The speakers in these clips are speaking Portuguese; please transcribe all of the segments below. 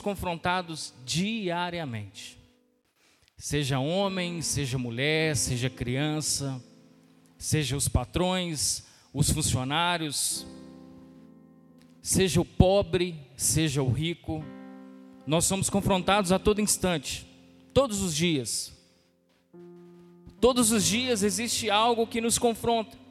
confrontados diariamente. Seja homem, seja mulher, seja criança, seja os patrões, os funcionários, seja o pobre, seja o rico, nós somos confrontados a todo instante, todos os dias. Todos os dias existe algo que nos confronta.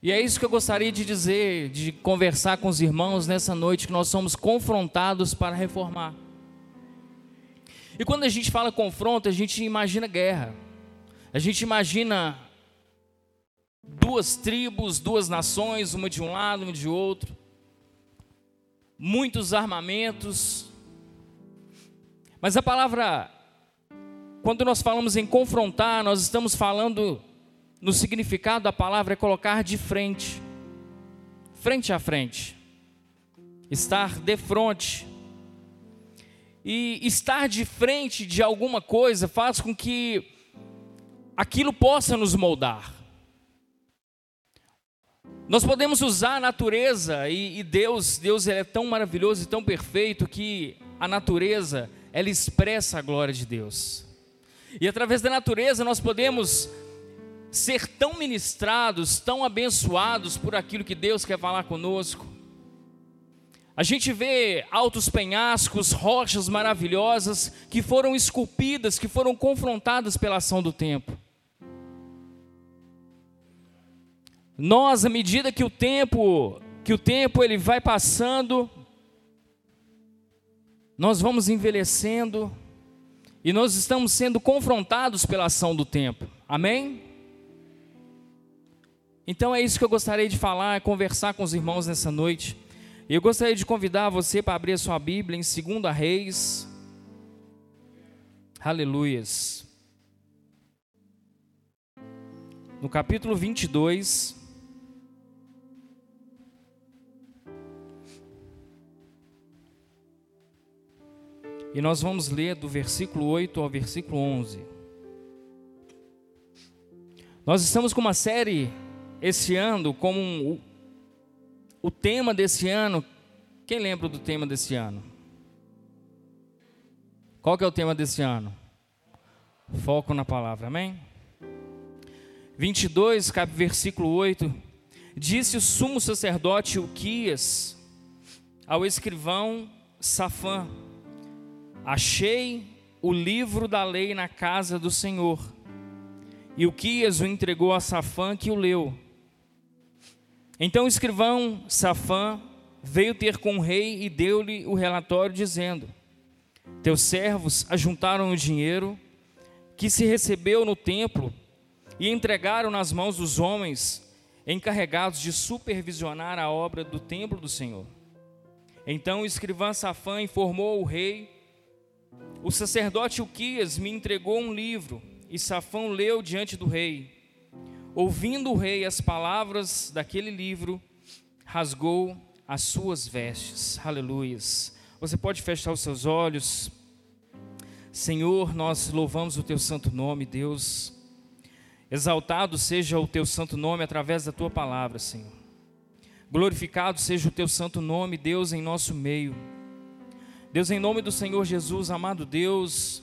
E é isso que eu gostaria de dizer, de conversar com os irmãos nessa noite, que nós somos confrontados para reformar. E quando a gente fala confronto, a gente imagina guerra. A gente imagina duas tribos, duas nações, uma de um lado, uma de outro, muitos armamentos. Mas a palavra, quando nós falamos em confrontar, nós estamos falando no significado da palavra é colocar de frente, frente a frente, estar de frente. E estar de frente de alguma coisa faz com que aquilo possa nos moldar. Nós podemos usar a natureza e, e Deus, Deus é tão maravilhoso e tão perfeito que a natureza ela expressa a glória de Deus. E através da natureza nós podemos ser tão ministrados, tão abençoados por aquilo que Deus quer falar conosco. A gente vê altos penhascos, rochas maravilhosas que foram esculpidas, que foram confrontadas pela ação do tempo. Nós, à medida que o tempo, que o tempo ele vai passando, nós vamos envelhecendo e nós estamos sendo confrontados pela ação do tempo. Amém? Então é isso que eu gostaria de falar, é conversar com os irmãos nessa noite. Eu gostaria de convidar você para abrir a sua Bíblia em 2 Reis. Aleluias. No capítulo 22. E nós vamos ler do versículo 8 ao versículo 11. Nós estamos com uma série esse ano, como um, o, tema desse ano. Quem lembra do tema desse ano? Qual que é o tema desse ano? Foco na palavra, amém? 22, versículo 8. Disse o sumo sacerdote Uquias ao escrivão Safã: Achei o livro da lei na casa do Senhor. E o Quias o entregou a Safã, que o leu. Então o escrivão Safã veio ter com o rei e deu-lhe o relatório, dizendo: Teus servos ajuntaram o dinheiro que se recebeu no templo e entregaram nas mãos dos homens encarregados de supervisionar a obra do templo do Senhor. Então o escrivão Safã informou o rei o sacerdote Uquias me entregou um livro, e Safão leu diante do rei. Ouvindo o rei as palavras daquele livro, rasgou as suas vestes. Aleluias. Você pode fechar os seus olhos. Senhor, nós louvamos o teu santo nome, Deus. Exaltado seja o teu santo nome através da tua palavra, Senhor. Glorificado seja o teu santo nome, Deus, em nosso meio. Deus, em nome do Senhor Jesus, amado Deus,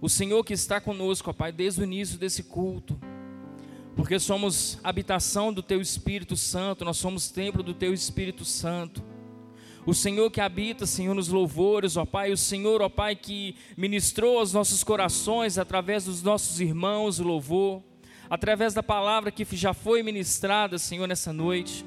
o Senhor que está conosco, ó Pai, desde o início desse culto, porque somos habitação do Teu Espírito Santo, nós somos templo do Teu Espírito Santo. O Senhor que habita, Senhor, nos louvores, ó Pai, o Senhor, ó Pai, que ministrou aos nossos corações através dos nossos irmãos o louvor, através da palavra que já foi ministrada, Senhor, nessa noite.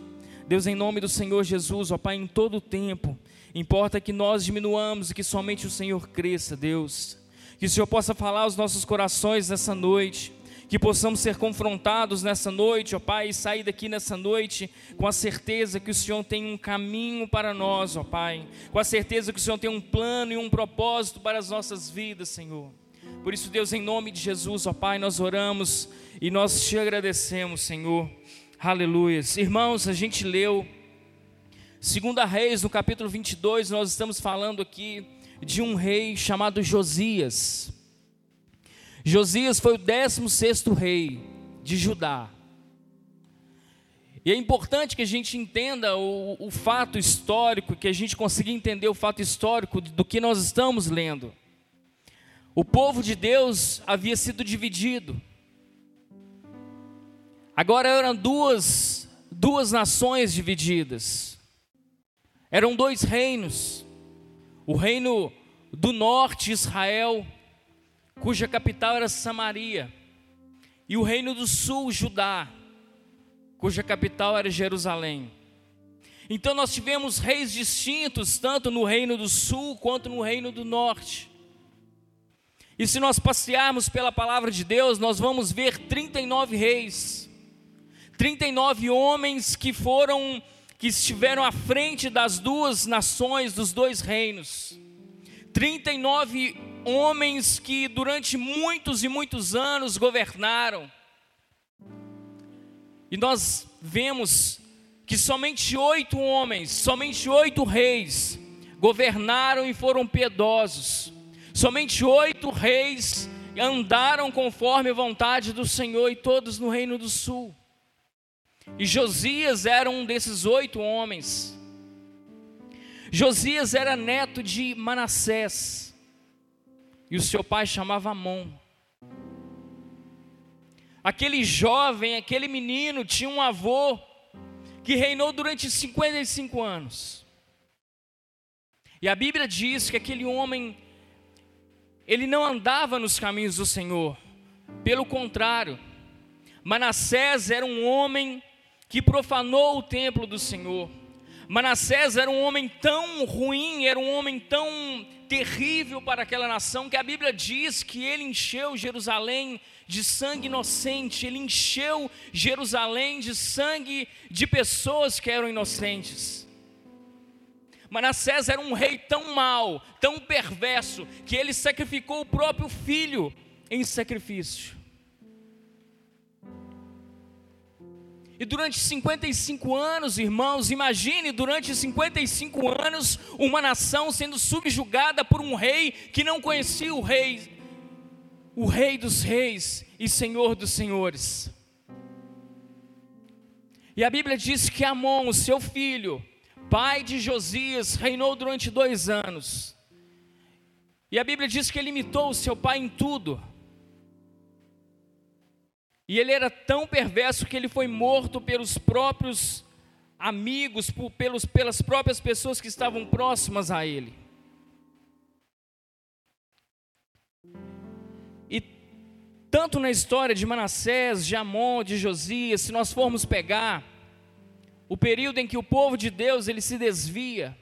Deus, em nome do Senhor Jesus, ó Pai, em todo o tempo, Importa que nós diminuamos e que somente o Senhor cresça, Deus. Que o Senhor possa falar aos nossos corações nessa noite. Que possamos ser confrontados nessa noite, ó Pai, e sair daqui nessa noite com a certeza que o Senhor tem um caminho para nós, ó Pai. Com a certeza que o Senhor tem um plano e um propósito para as nossas vidas, Senhor. Por isso, Deus, em nome de Jesus, ó Pai, nós oramos e nós te agradecemos, Senhor. Aleluia. Irmãos, a gente leu Segunda Reis, no capítulo 22, nós estamos falando aqui de um rei chamado Josias. Josias foi o 16º rei de Judá. E é importante que a gente entenda o, o fato histórico, que a gente consiga entender o fato histórico do que nós estamos lendo. O povo de Deus havia sido dividido. Agora eram duas, duas nações divididas. Eram dois reinos. O reino do norte, Israel, cuja capital era Samaria, e o reino do sul, Judá, cuja capital era Jerusalém. Então nós tivemos reis distintos, tanto no reino do sul quanto no reino do norte. E se nós passearmos pela palavra de Deus, nós vamos ver 39 reis, 39 homens que foram, que estiveram à frente das duas nações, dos dois reinos. 39 homens que durante muitos e muitos anos governaram. E nós vemos que somente oito homens, somente oito reis, governaram e foram piedosos. Somente oito reis andaram conforme a vontade do Senhor e todos no reino do sul. E Josias era um desses oito homens. Josias era neto de Manassés. E o seu pai chamava Amon. Aquele jovem, aquele menino tinha um avô que reinou durante 55 anos. E a Bíblia diz que aquele homem ele não andava nos caminhos do Senhor. Pelo contrário, Manassés era um homem que profanou o templo do Senhor. Manassés era um homem tão ruim, era um homem tão terrível para aquela nação, que a Bíblia diz que ele encheu Jerusalém de sangue inocente, ele encheu Jerusalém de sangue de pessoas que eram inocentes. Manassés era um rei tão mau, tão perverso, que ele sacrificou o próprio filho em sacrifício. E durante 55 anos, irmãos, imagine durante 55 anos uma nação sendo subjugada por um rei que não conhecia o rei, o rei dos reis e senhor dos senhores. E a Bíblia diz que Amon, o seu filho, pai de Josias, reinou durante dois anos. E a Bíblia diz que ele imitou o seu pai em tudo. E ele era tão perverso que ele foi morto pelos próprios amigos, por, pelos, pelas próprias pessoas que estavam próximas a ele. E tanto na história de Manassés, de Amon, de Josias, se nós formos pegar, o período em que o povo de Deus ele se desvia,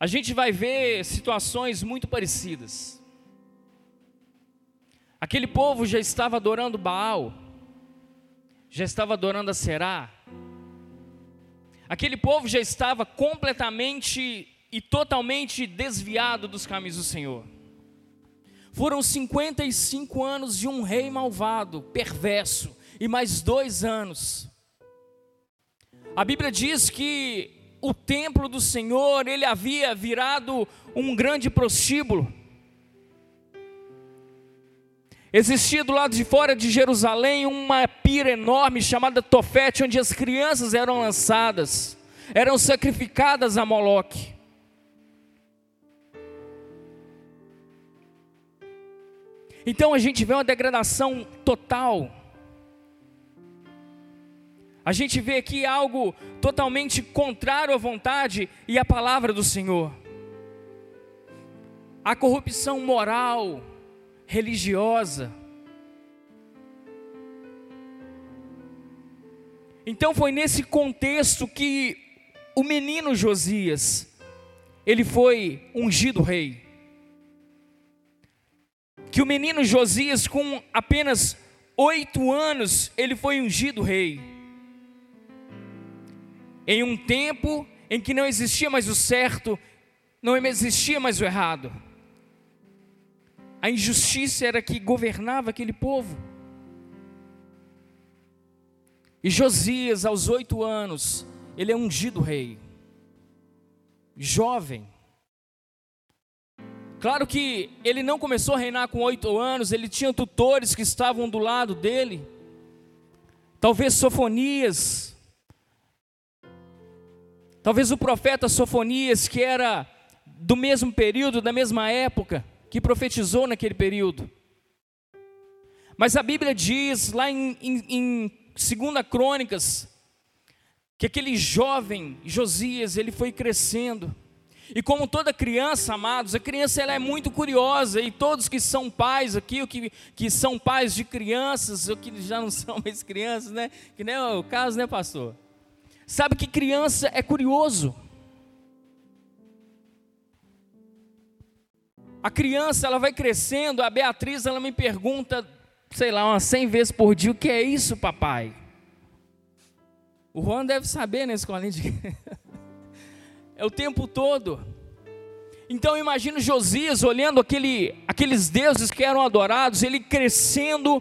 a gente vai ver situações muito parecidas. Aquele povo já estava adorando Baal, já estava adorando a Será. Aquele povo já estava completamente e totalmente desviado dos caminhos do Senhor. Foram 55 anos de um rei malvado, perverso, e mais dois anos a Bíblia diz que o templo do Senhor, ele havia virado um grande prostíbulo. Existia do lado de fora de Jerusalém uma pira enorme chamada Tofete, onde as crianças eram lançadas, eram sacrificadas a Moloque. Então a gente vê uma degradação total a gente vê aqui algo totalmente contrário à vontade e à palavra do Senhor. A corrupção moral, religiosa. Então foi nesse contexto que o menino Josias, ele foi ungido rei. Que o menino Josias, com apenas oito anos, ele foi ungido rei em um tempo em que não existia mais o certo, não existia mais o errado. A injustiça era que governava aquele povo. E Josias, aos oito anos, ele é ungido rei, jovem. Claro que ele não começou a reinar com oito anos, ele tinha tutores que estavam do lado dele. Talvez Sofonias, Talvez o profeta Sofonias, que era do mesmo período, da mesma época, que profetizou naquele período. Mas a Bíblia diz lá em, em, em 2 Crônicas, que aquele jovem Josias, ele foi crescendo. E como toda criança, amados, a criança ela é muito curiosa, e todos que são pais aqui, ou que, que são pais de crianças, ou que já não são mais crianças, né? Que nem o caso, né, pastor? Sabe que criança é curioso. A criança, ela vai crescendo, a Beatriz, ela me pergunta, sei lá, umas 100 vezes por dia, o que é isso, papai? O Juan deve saber na escolinha de... é o tempo todo. Então imagino Josias olhando aquele, aqueles deuses que eram adorados, ele crescendo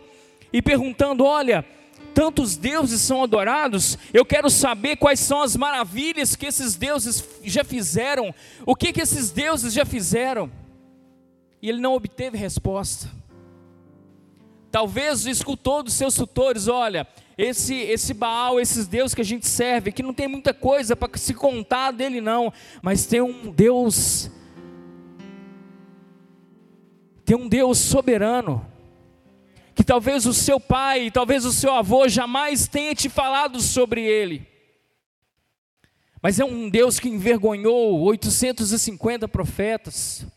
e perguntando: olha, tantos deuses são adorados, eu quero saber quais são as maravilhas que esses deuses já fizeram, o que, que esses deuses já fizeram e ele não obteve resposta. Talvez escutou dos seus tutores: olha, esse, esse Baal, esses deuses que a gente serve, que não tem muita coisa para se contar dele, não, mas tem um Deus, tem um Deus soberano, que talvez o seu pai, talvez o seu avô jamais tenha te falado sobre ele, mas é um Deus que envergonhou 850 profetas,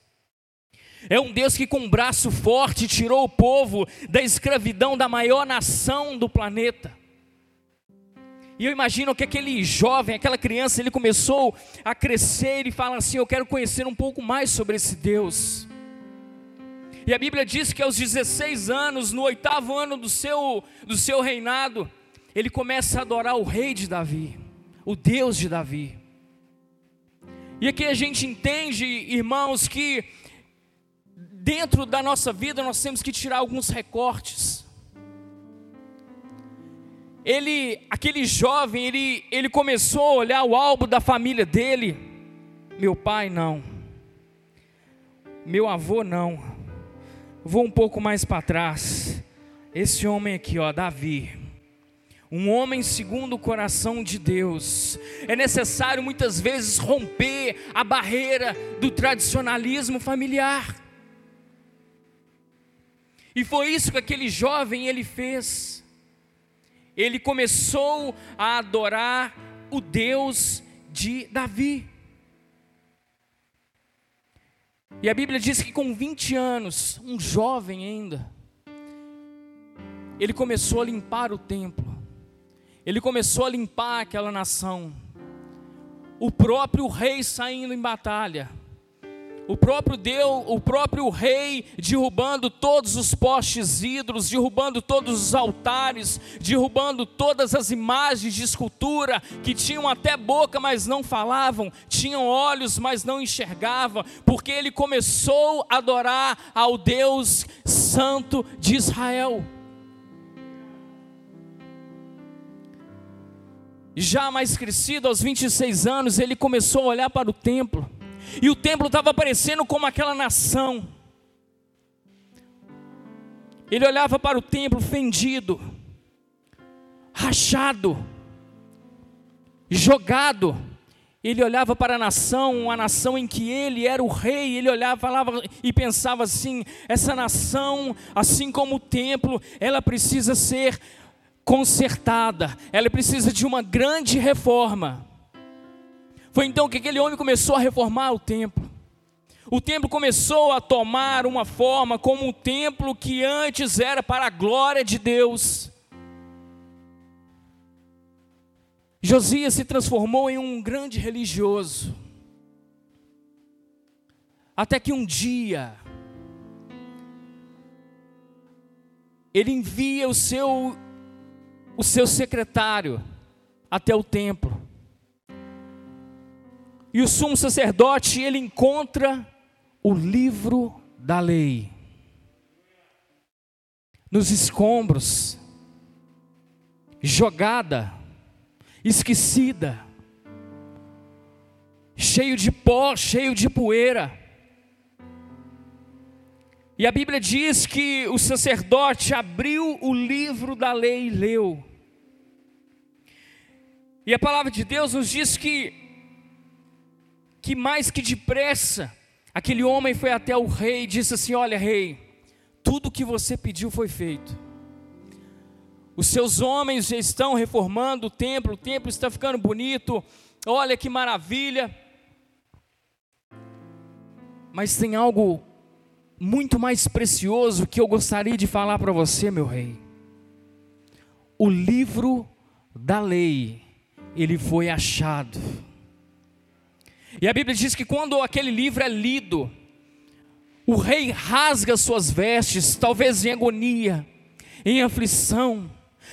é um Deus que, com um braço forte, tirou o povo da escravidão da maior nação do planeta. E eu imagino que aquele jovem, aquela criança, ele começou a crescer e fala assim: Eu quero conhecer um pouco mais sobre esse Deus. E a Bíblia diz que aos 16 anos, no oitavo ano do seu, do seu reinado, ele começa a adorar o rei de Davi, o Deus de Davi. E aqui a gente entende, irmãos, que dentro da nossa vida nós temos que tirar alguns recortes. Ele, aquele jovem, ele, ele começou a olhar o álbum da família dele. Meu pai não. Meu avô não. Vou um pouco mais para trás. Esse homem aqui, ó, Davi. Um homem segundo o coração de Deus. É necessário muitas vezes romper a barreira do tradicionalismo familiar. E foi isso que aquele jovem ele fez. Ele começou a adorar o Deus de Davi. E a Bíblia diz que com 20 anos, um jovem ainda, ele começou a limpar o templo. Ele começou a limpar aquela nação. O próprio rei saindo em batalha o próprio Deus, o próprio rei derrubando todos os postes ídolos, derrubando todos os altares, derrubando todas as imagens de escultura que tinham até boca, mas não falavam, tinham olhos, mas não enxergavam, porque ele começou a adorar ao Deus Santo de Israel. Já mais crescido, aos 26 anos, ele começou a olhar para o templo e o templo estava aparecendo como aquela nação. Ele olhava para o templo fendido, rachado, jogado. Ele olhava para a nação, a nação em que ele era o rei, ele olhava, falava e pensava assim: essa nação, assim como o templo, ela precisa ser consertada, ela precisa de uma grande reforma. Foi então que aquele homem começou a reformar o templo. O templo começou a tomar uma forma como um templo que antes era para a glória de Deus. Josias se transformou em um grande religioso. Até que um dia, ele envia o seu, o seu secretário até o templo. E o sumo sacerdote, ele encontra o livro da lei nos escombros, jogada, esquecida, cheio de pó, cheio de poeira. E a Bíblia diz que o sacerdote abriu o livro da lei e leu. E a palavra de Deus nos diz que que mais que depressa, aquele homem foi até o rei e disse assim: Olha, rei, tudo que você pediu foi feito. Os seus homens já estão reformando o templo, o templo está ficando bonito. Olha que maravilha. Mas tem algo muito mais precioso que eu gostaria de falar para você, meu rei. O livro da lei, ele foi achado. E a Bíblia diz que quando aquele livro é lido, o rei rasga suas vestes, talvez em agonia, em aflição,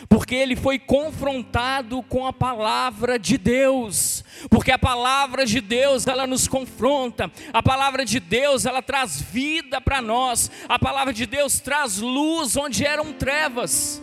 porque ele foi confrontado com a palavra de Deus, porque a palavra de Deus ela nos confronta, a palavra de Deus ela traz vida para nós, a palavra de Deus traz luz onde eram trevas.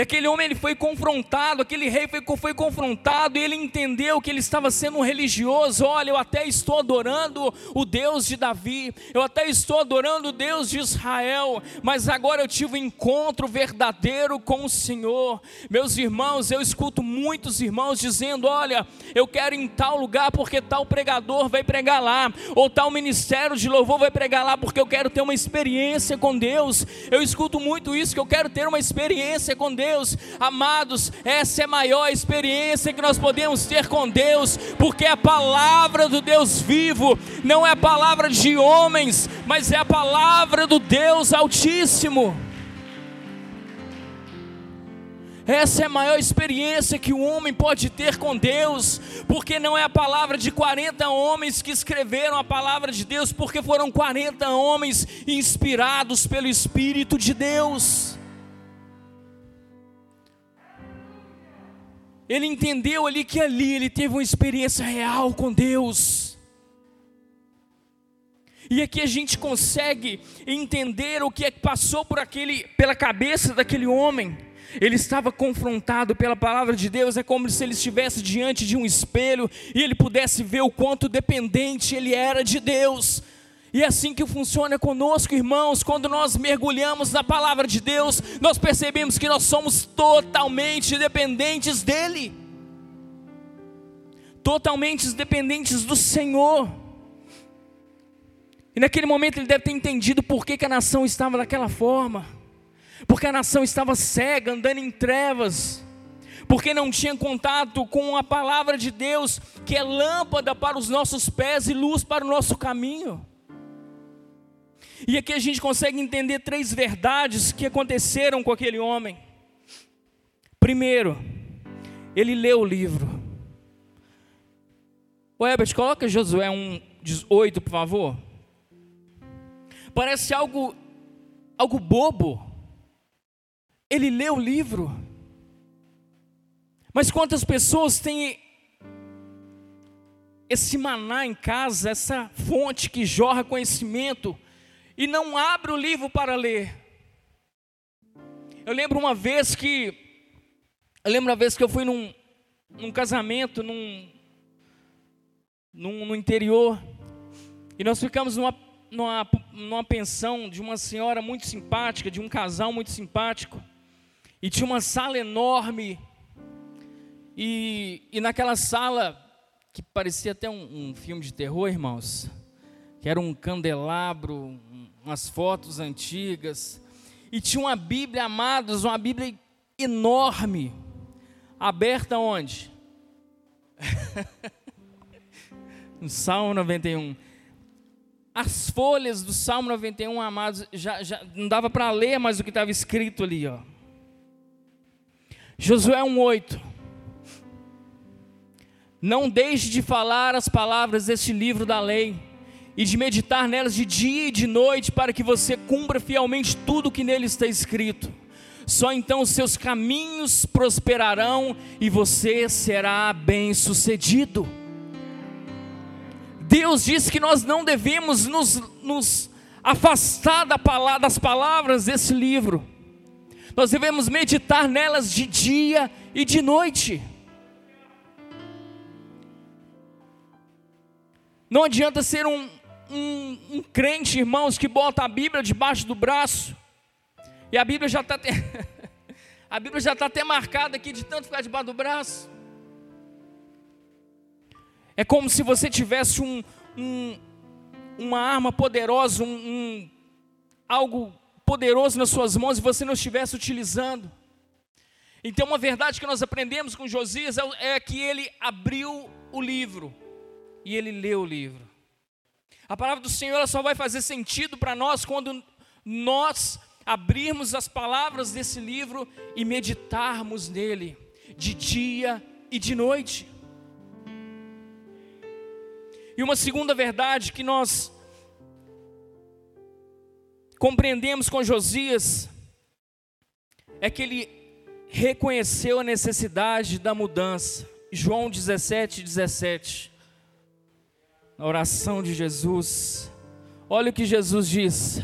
E aquele homem ele foi confrontado, aquele rei foi, foi confrontado, e ele entendeu que ele estava sendo um religioso. Olha, eu até estou adorando o Deus de Davi, eu até estou adorando o Deus de Israel, mas agora eu tive um encontro verdadeiro com o Senhor. Meus irmãos, eu escuto muitos irmãos dizendo: Olha, eu quero ir em tal lugar porque tal pregador vai pregar lá, ou tal ministério de louvor vai pregar lá porque eu quero ter uma experiência com Deus. Eu escuto muito isso, que eu quero ter uma experiência com Deus. Deus. Amados, essa é a maior experiência que nós podemos ter com Deus, porque é a palavra do Deus vivo, não é a palavra de homens, mas é a palavra do Deus Altíssimo. Essa é a maior experiência que o homem pode ter com Deus, porque não é a palavra de 40 homens que escreveram a palavra de Deus, porque foram 40 homens inspirados pelo Espírito de Deus. Ele entendeu ali que ali ele teve uma experiência real com Deus. E aqui a gente consegue entender o que é que passou por aquele, pela cabeça daquele homem. Ele estava confrontado pela palavra de Deus, é como se ele estivesse diante de um espelho e ele pudesse ver o quanto dependente ele era de Deus. E é assim que funciona conosco, irmãos, quando nós mergulhamos na palavra de Deus, nós percebemos que nós somos totalmente dependentes dEle, totalmente dependentes do Senhor. E naquele momento ele deve ter entendido por que, que a nação estava daquela forma, porque a nação estava cega, andando em trevas, porque não tinha contato com a palavra de Deus, que é lâmpada para os nossos pés e luz para o nosso caminho. E aqui a gente consegue entender três verdades que aconteceram com aquele homem. Primeiro, ele leu o livro. O Herbert, coloca Josué 1, 18, por favor. Parece algo, algo bobo. Ele leu o livro. Mas quantas pessoas têm esse maná em casa, essa fonte que jorra conhecimento, e não abre o livro para ler. Eu lembro uma vez que eu lembro uma vez que eu fui num, num casamento num, num, no interior e nós ficamos numa, numa, numa pensão de uma senhora muito simpática, de um casal muito simpático e tinha uma sala enorme e, e naquela sala que parecia até um, um filme de terror, irmãos, que era um candelabro, umas fotos antigas, e tinha uma Bíblia, amados, uma Bíblia enorme, aberta onde? no Salmo 91. As folhas do Salmo 91, amados, já, já não dava para ler mais o que estava escrito ali, ó. Josué 1,8. Não deixe de falar as palavras deste livro da lei e de meditar nelas de dia e de noite, para que você cumpra fielmente tudo o que nele está escrito. Só então os seus caminhos prosperarão e você será bem-sucedido. Deus diz que nós não devemos nos, nos afastar da palavra, das palavras desse livro, nós devemos meditar nelas de dia e de noite. Não adianta ser um, um, um crente, irmãos, que bota a Bíblia debaixo do braço, e a Bíblia já está até, a Bíblia já está até marcada aqui de tanto ficar debaixo do braço. É como se você tivesse um, um, uma arma poderosa, um, um, algo poderoso nas suas mãos e você não estivesse utilizando. Então, uma verdade que nós aprendemos com Josias é, é que ele abriu o livro e ele leu o livro. A palavra do Senhor ela só vai fazer sentido para nós quando nós abrirmos as palavras desse livro e meditarmos nele de dia e de noite. E uma segunda verdade que nós compreendemos com Josias é que ele reconheceu a necessidade da mudança. João 17, 17. Na oração de Jesus. Olha o que Jesus diz: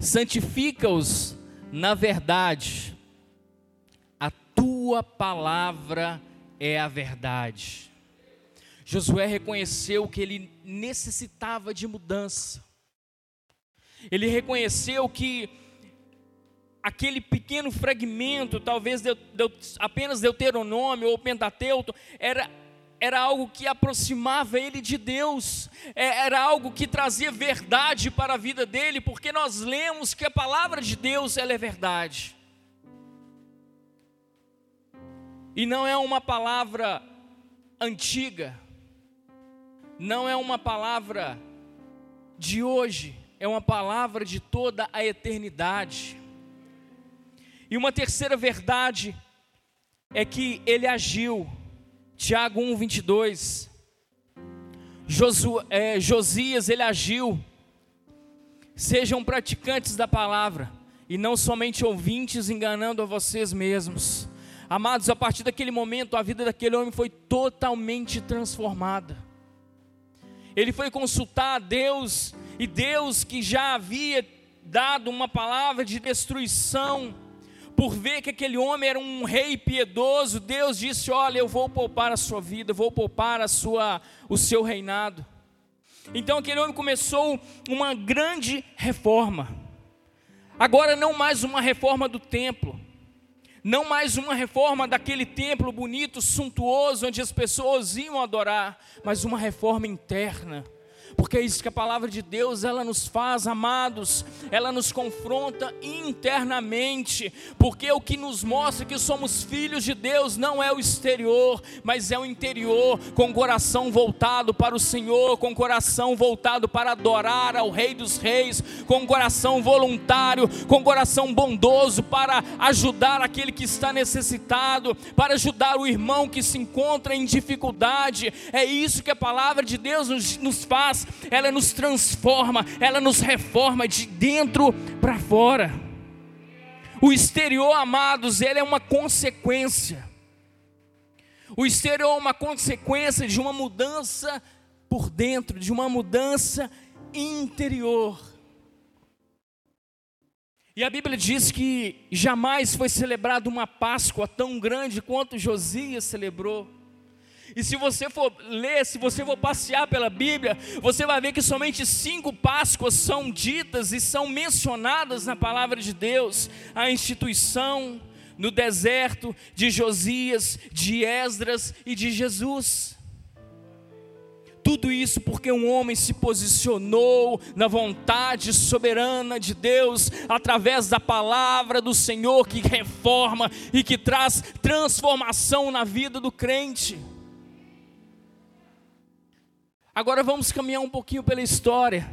santifica-os na verdade, a tua palavra é a verdade. Josué reconheceu que ele necessitava de mudança. Ele reconheceu que aquele pequeno fragmento, talvez de, de, apenas Deuteronômio ou Pentateuco, era, era algo que aproximava ele de Deus, é, era algo que trazia verdade para a vida dele, porque nós lemos que a palavra de Deus ela é verdade. E não é uma palavra antiga, não é uma palavra de hoje, é uma palavra de toda a eternidade. E uma terceira verdade é que ele agiu. Tiago 1, 22. Josu, é, Josias, ele agiu. Sejam praticantes da palavra e não somente ouvintes enganando a vocês mesmos. Amados, a partir daquele momento, a vida daquele homem foi totalmente transformada. Ele foi consultar a Deus e Deus que já havia dado uma palavra de destruição, por ver que aquele homem era um rei piedoso, Deus disse: "Olha, eu vou poupar a sua vida, vou poupar a sua o seu reinado". Então aquele homem começou uma grande reforma. Agora não mais uma reforma do templo, não mais uma reforma daquele templo bonito, suntuoso, onde as pessoas iam adorar, mas uma reforma interna porque é isso que a palavra de Deus ela nos faz, amados, ela nos confronta internamente, porque o que nos mostra que somos filhos de Deus não é o exterior, mas é o interior, com o coração voltado para o Senhor, com o coração voltado para adorar ao Rei dos Reis, com o coração voluntário, com o coração bondoso para ajudar aquele que está necessitado, para ajudar o irmão que se encontra em dificuldade. É isso que a palavra de Deus nos, nos faz ela nos transforma, ela nos reforma de dentro para fora. O exterior, amados, ele é uma consequência. O exterior é uma consequência de uma mudança por dentro, de uma mudança interior. E a Bíblia diz que jamais foi celebrada uma Páscoa tão grande quanto Josias celebrou. E se você for ler, se você for passear pela Bíblia, você vai ver que somente cinco Páscoas são ditas e são mencionadas na palavra de Deus: a instituição no deserto de Josias, de Esdras e de Jesus. Tudo isso porque um homem se posicionou na vontade soberana de Deus, através da palavra do Senhor que reforma e que traz transformação na vida do crente. Agora vamos caminhar um pouquinho pela história.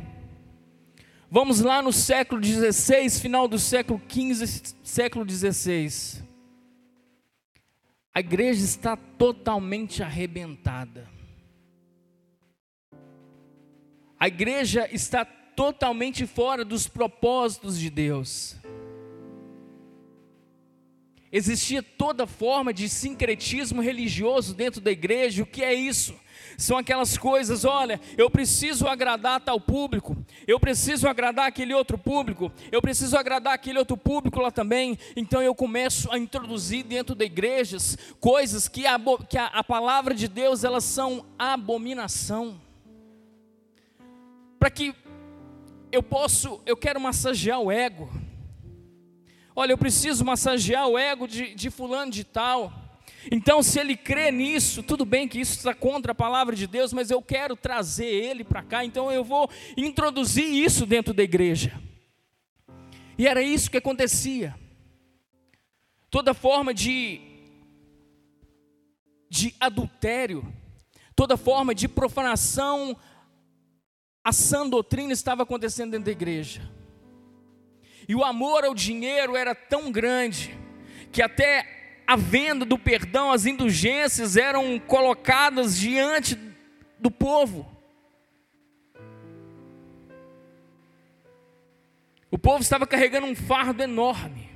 Vamos lá no século XVI, final do século XV, século XVI. A igreja está totalmente arrebentada. A igreja está totalmente fora dos propósitos de Deus. Existia toda forma de sincretismo religioso dentro da igreja. O que é isso? são aquelas coisas, olha, eu preciso agradar tal público, eu preciso agradar aquele outro público, eu preciso agradar aquele outro público lá também, então eu começo a introduzir dentro da igrejas coisas que a, que a, a palavra de Deus, elas são abominação, para que eu posso, eu quero massagear o ego, olha, eu preciso massagear o ego de, de fulano de tal, Então, se ele crê nisso, tudo bem que isso está contra a palavra de Deus, mas eu quero trazer ele para cá, então eu vou introduzir isso dentro da igreja. E era isso que acontecia. Toda forma de, de adultério, toda forma de profanação, a sã doutrina estava acontecendo dentro da igreja. E o amor ao dinheiro era tão grande que até a venda do perdão, as indulgências eram colocadas diante do povo. O povo estava carregando um fardo enorme.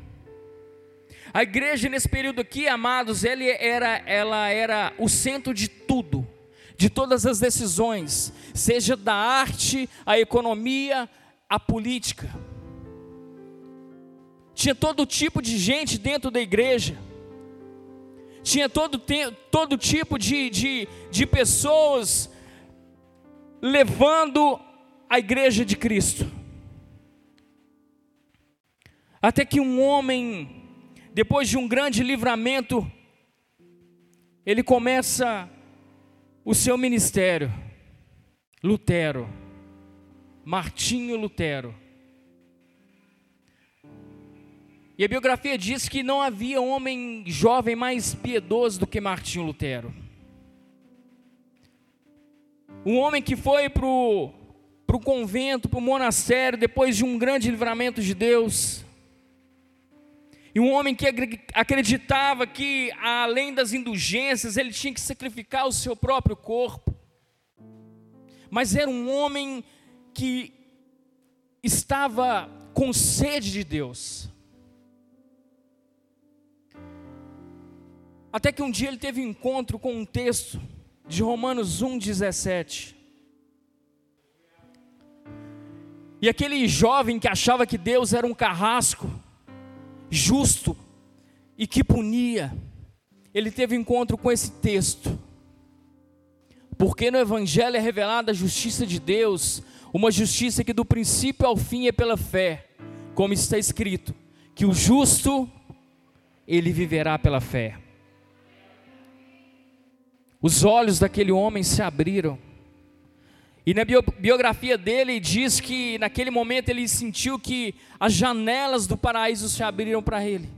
A igreja nesse período aqui, amados, ela era, ela era o centro de tudo, de todas as decisões, seja da arte, a economia, a política. Tinha todo tipo de gente dentro da igreja. Tinha todo, todo tipo de, de, de pessoas levando a igreja de Cristo. Até que um homem, depois de um grande livramento, ele começa o seu ministério. Lutero, Martinho Lutero. E a biografia diz que não havia homem jovem mais piedoso do que Martinho Lutero. Um homem que foi para o convento, para o monastério, depois de um grande livramento de Deus. E um homem que acreditava que, além das indulgências, ele tinha que sacrificar o seu próprio corpo. Mas era um homem que estava com sede de Deus. Até que um dia ele teve encontro com um texto de Romanos 1,17. E aquele jovem que achava que Deus era um carrasco, justo e que punia, ele teve encontro com esse texto. Porque no Evangelho é revelada a justiça de Deus, uma justiça que do princípio ao fim é pela fé, como está escrito, que o justo, ele viverá pela fé. Os olhos daquele homem se abriram. E na biografia dele diz que naquele momento ele sentiu que as janelas do paraíso se abriram para ele.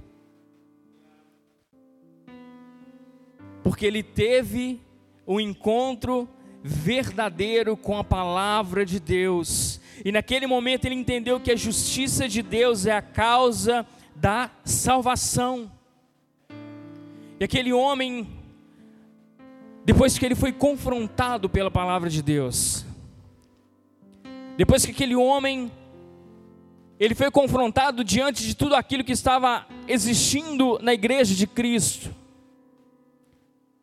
Porque ele teve um encontro verdadeiro com a palavra de Deus. E naquele momento ele entendeu que a justiça de Deus é a causa da salvação. E aquele homem depois que ele foi confrontado pela palavra de Deus, depois que aquele homem ele foi confrontado diante de tudo aquilo que estava existindo na igreja de Cristo.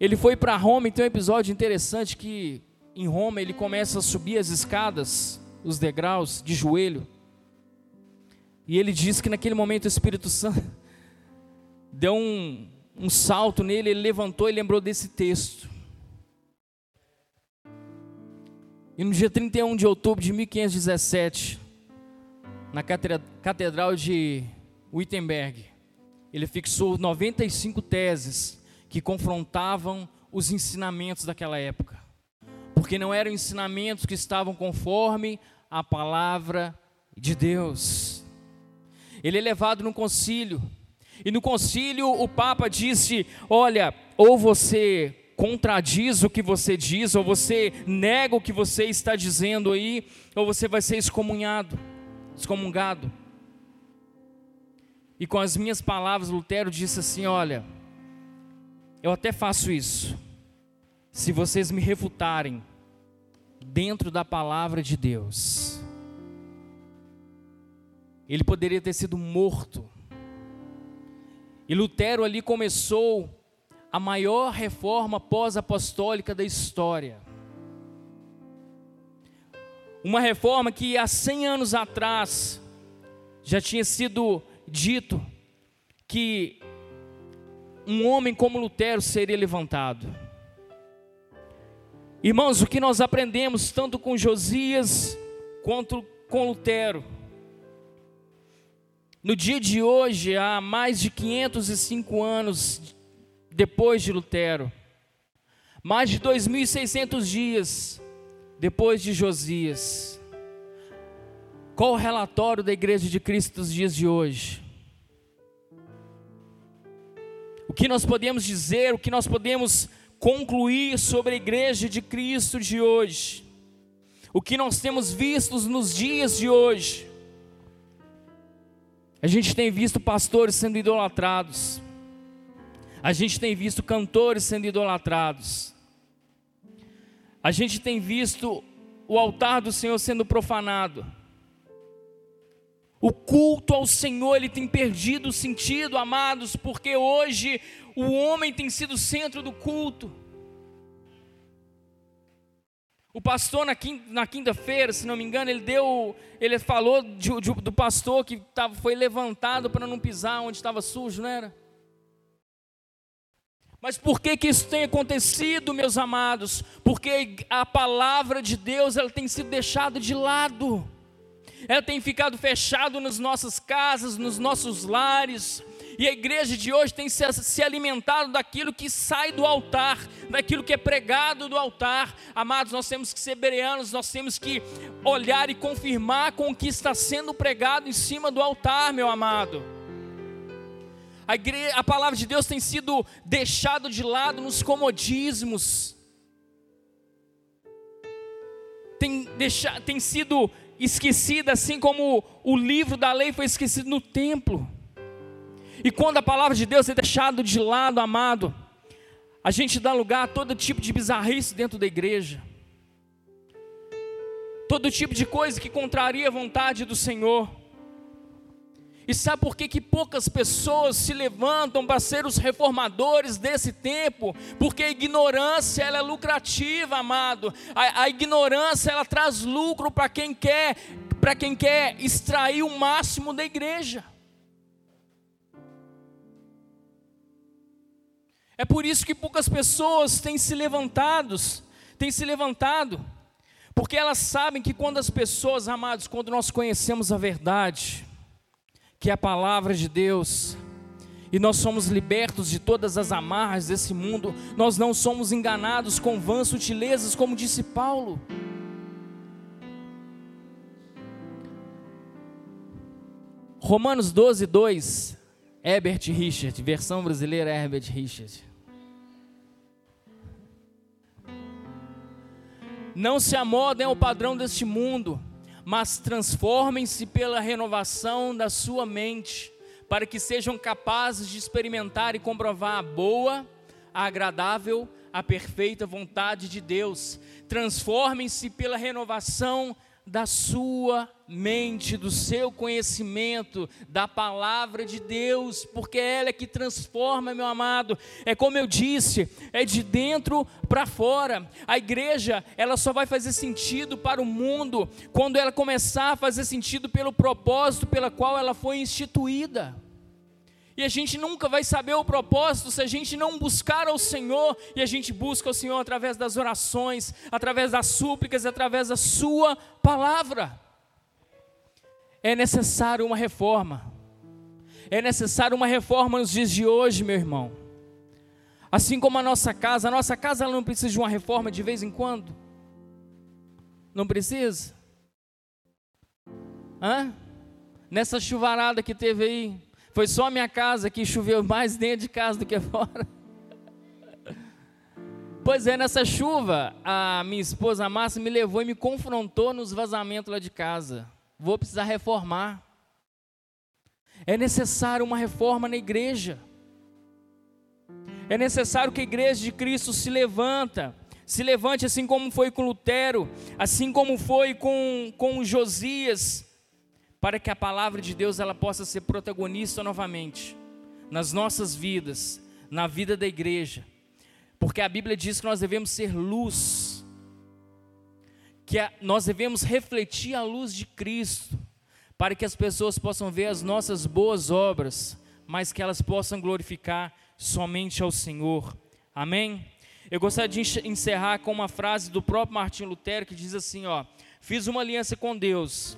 Ele foi para Roma e tem um episódio interessante que em Roma ele começa a subir as escadas, os degraus de joelho. E ele diz que naquele momento o Espírito Santo deu um, um salto nele, ele levantou e lembrou desse texto. E no dia 31 de outubro de 1517, na Catedral de Wittenberg, ele fixou 95 teses que confrontavam os ensinamentos daquela época. Porque não eram ensinamentos que estavam conforme a palavra de Deus. Ele é levado no concílio. E no concílio o Papa disse: Olha, ou você contradiz o que você diz, ou você nega o que você está dizendo aí, ou você vai ser excomunhado, excomungado. E com as minhas palavras, Lutero disse assim: Olha, eu até faço isso, se vocês me refutarem dentro da palavra de Deus. Ele poderia ter sido morto. E Lutero ali começou a maior reforma pós-apostólica da história. Uma reforma que há 100 anos atrás já tinha sido dito que um homem como Lutero seria levantado. Irmãos, o que nós aprendemos tanto com Josias quanto com Lutero, no dia de hoje, há mais de 505 anos depois de Lutero, mais de 2.600 dias depois de Josias. Qual o relatório da Igreja de Cristo dos dias de hoje? O que nós podemos dizer, o que nós podemos concluir sobre a Igreja de Cristo de hoje? O que nós temos visto nos dias de hoje? A gente tem visto pastores sendo idolatrados. A gente tem visto cantores sendo idolatrados. A gente tem visto o altar do Senhor sendo profanado. O culto ao Senhor, ele tem perdido o sentido, amados, porque hoje o homem tem sido o centro do culto. O pastor na quinta-feira, se não me engano, ele deu, ele falou de, de, do pastor que tava, foi levantado para não pisar onde estava sujo, não era? Mas por que que isso tem acontecido, meus amados? Porque a palavra de Deus ela tem sido deixada de lado ela tem ficado fechado nas nossas casas, nos nossos lares, e a igreja de hoje tem se, se alimentado daquilo que sai do altar, daquilo que é pregado do altar. Amados, nós temos que ser bereanos, nós temos que olhar e confirmar com o que está sendo pregado em cima do altar, meu amado. A, igreja, a palavra de Deus tem sido deixada de lado nos comodismos, tem, tem sido esquecida, assim como o livro da lei foi esquecido no templo. E quando a palavra de Deus é deixada de lado, amado, a gente dá lugar a todo tipo de bizarrice dentro da igreja. Todo tipo de coisa que contraria a vontade do Senhor. E sabe por que, que poucas pessoas se levantam para ser os reformadores desse tempo? Porque a ignorância ela é lucrativa, amado. A, a ignorância ela traz lucro para quem quer, para quem quer extrair o máximo da igreja. É por isso que poucas pessoas têm se levantados, têm se levantado, porque elas sabem que quando as pessoas, amados, quando nós conhecemos a verdade, que é a palavra de Deus, e nós somos libertos de todas as amarras desse mundo, nós não somos enganados com vãs sutilezas, como disse Paulo. Romanos 12, 2, Herbert Richard, versão brasileira Herbert Richard. Não se amodem ao padrão deste mundo, mas transformem-se pela renovação da sua mente, para que sejam capazes de experimentar e comprovar a boa, a agradável, a perfeita vontade de Deus. Transformem-se pela renovação da sua mente, do seu conhecimento, da palavra de Deus, porque ela é que transforma, meu amado. É como eu disse, é de dentro para fora. A igreja, ela só vai fazer sentido para o mundo quando ela começar a fazer sentido pelo propósito pela qual ela foi instituída. E a gente nunca vai saber o propósito se a gente não buscar ao Senhor, e a gente busca o Senhor através das orações, através das súplicas, através da Sua palavra. É necessário uma reforma, é necessário uma reforma nos dias de hoje, meu irmão. Assim como a nossa casa, a nossa casa ela não precisa de uma reforma de vez em quando? Não precisa? Hã? Nessa chuvarada que teve aí, foi só a minha casa que choveu mais dentro de casa do que fora. Pois é, nessa chuva, a minha esposa Márcia me levou e me confrontou nos vazamentos lá de casa. Vou precisar reformar. É necessário uma reforma na igreja. É necessário que a igreja de Cristo se levanta, se levante assim como foi com Lutero, assim como foi com, com Josias, para que a palavra de Deus ela possa ser protagonista novamente nas nossas vidas, na vida da igreja. Porque a Bíblia diz que nós devemos ser luz, que a, nós devemos refletir a luz de Cristo, para que as pessoas possam ver as nossas boas obras, mas que elas possam glorificar somente ao Senhor. Amém? Eu gostaria de encerrar com uma frase do próprio Martim Lutero que diz assim, ó: Fiz uma aliança com Deus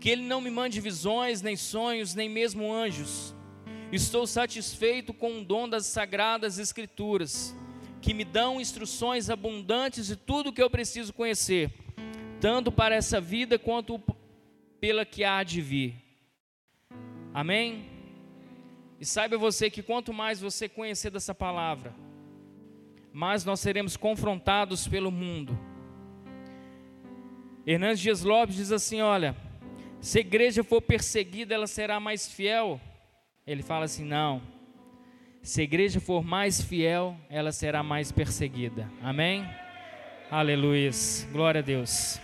que Ele não me mande visões, nem sonhos, nem mesmo anjos. Estou satisfeito com o dom das sagradas Escrituras, que me dão instruções abundantes de tudo que eu preciso conhecer, tanto para essa vida quanto pela que há de vir. Amém? E saiba você que quanto mais você conhecer dessa palavra, mais nós seremos confrontados pelo mundo. Hernandes Dias Lopes diz assim: olha, se a igreja for perseguida, ela será mais fiel. Ele fala assim: não. Se a igreja for mais fiel, ela será mais perseguida. Amém? Aleluia. Glória a Deus.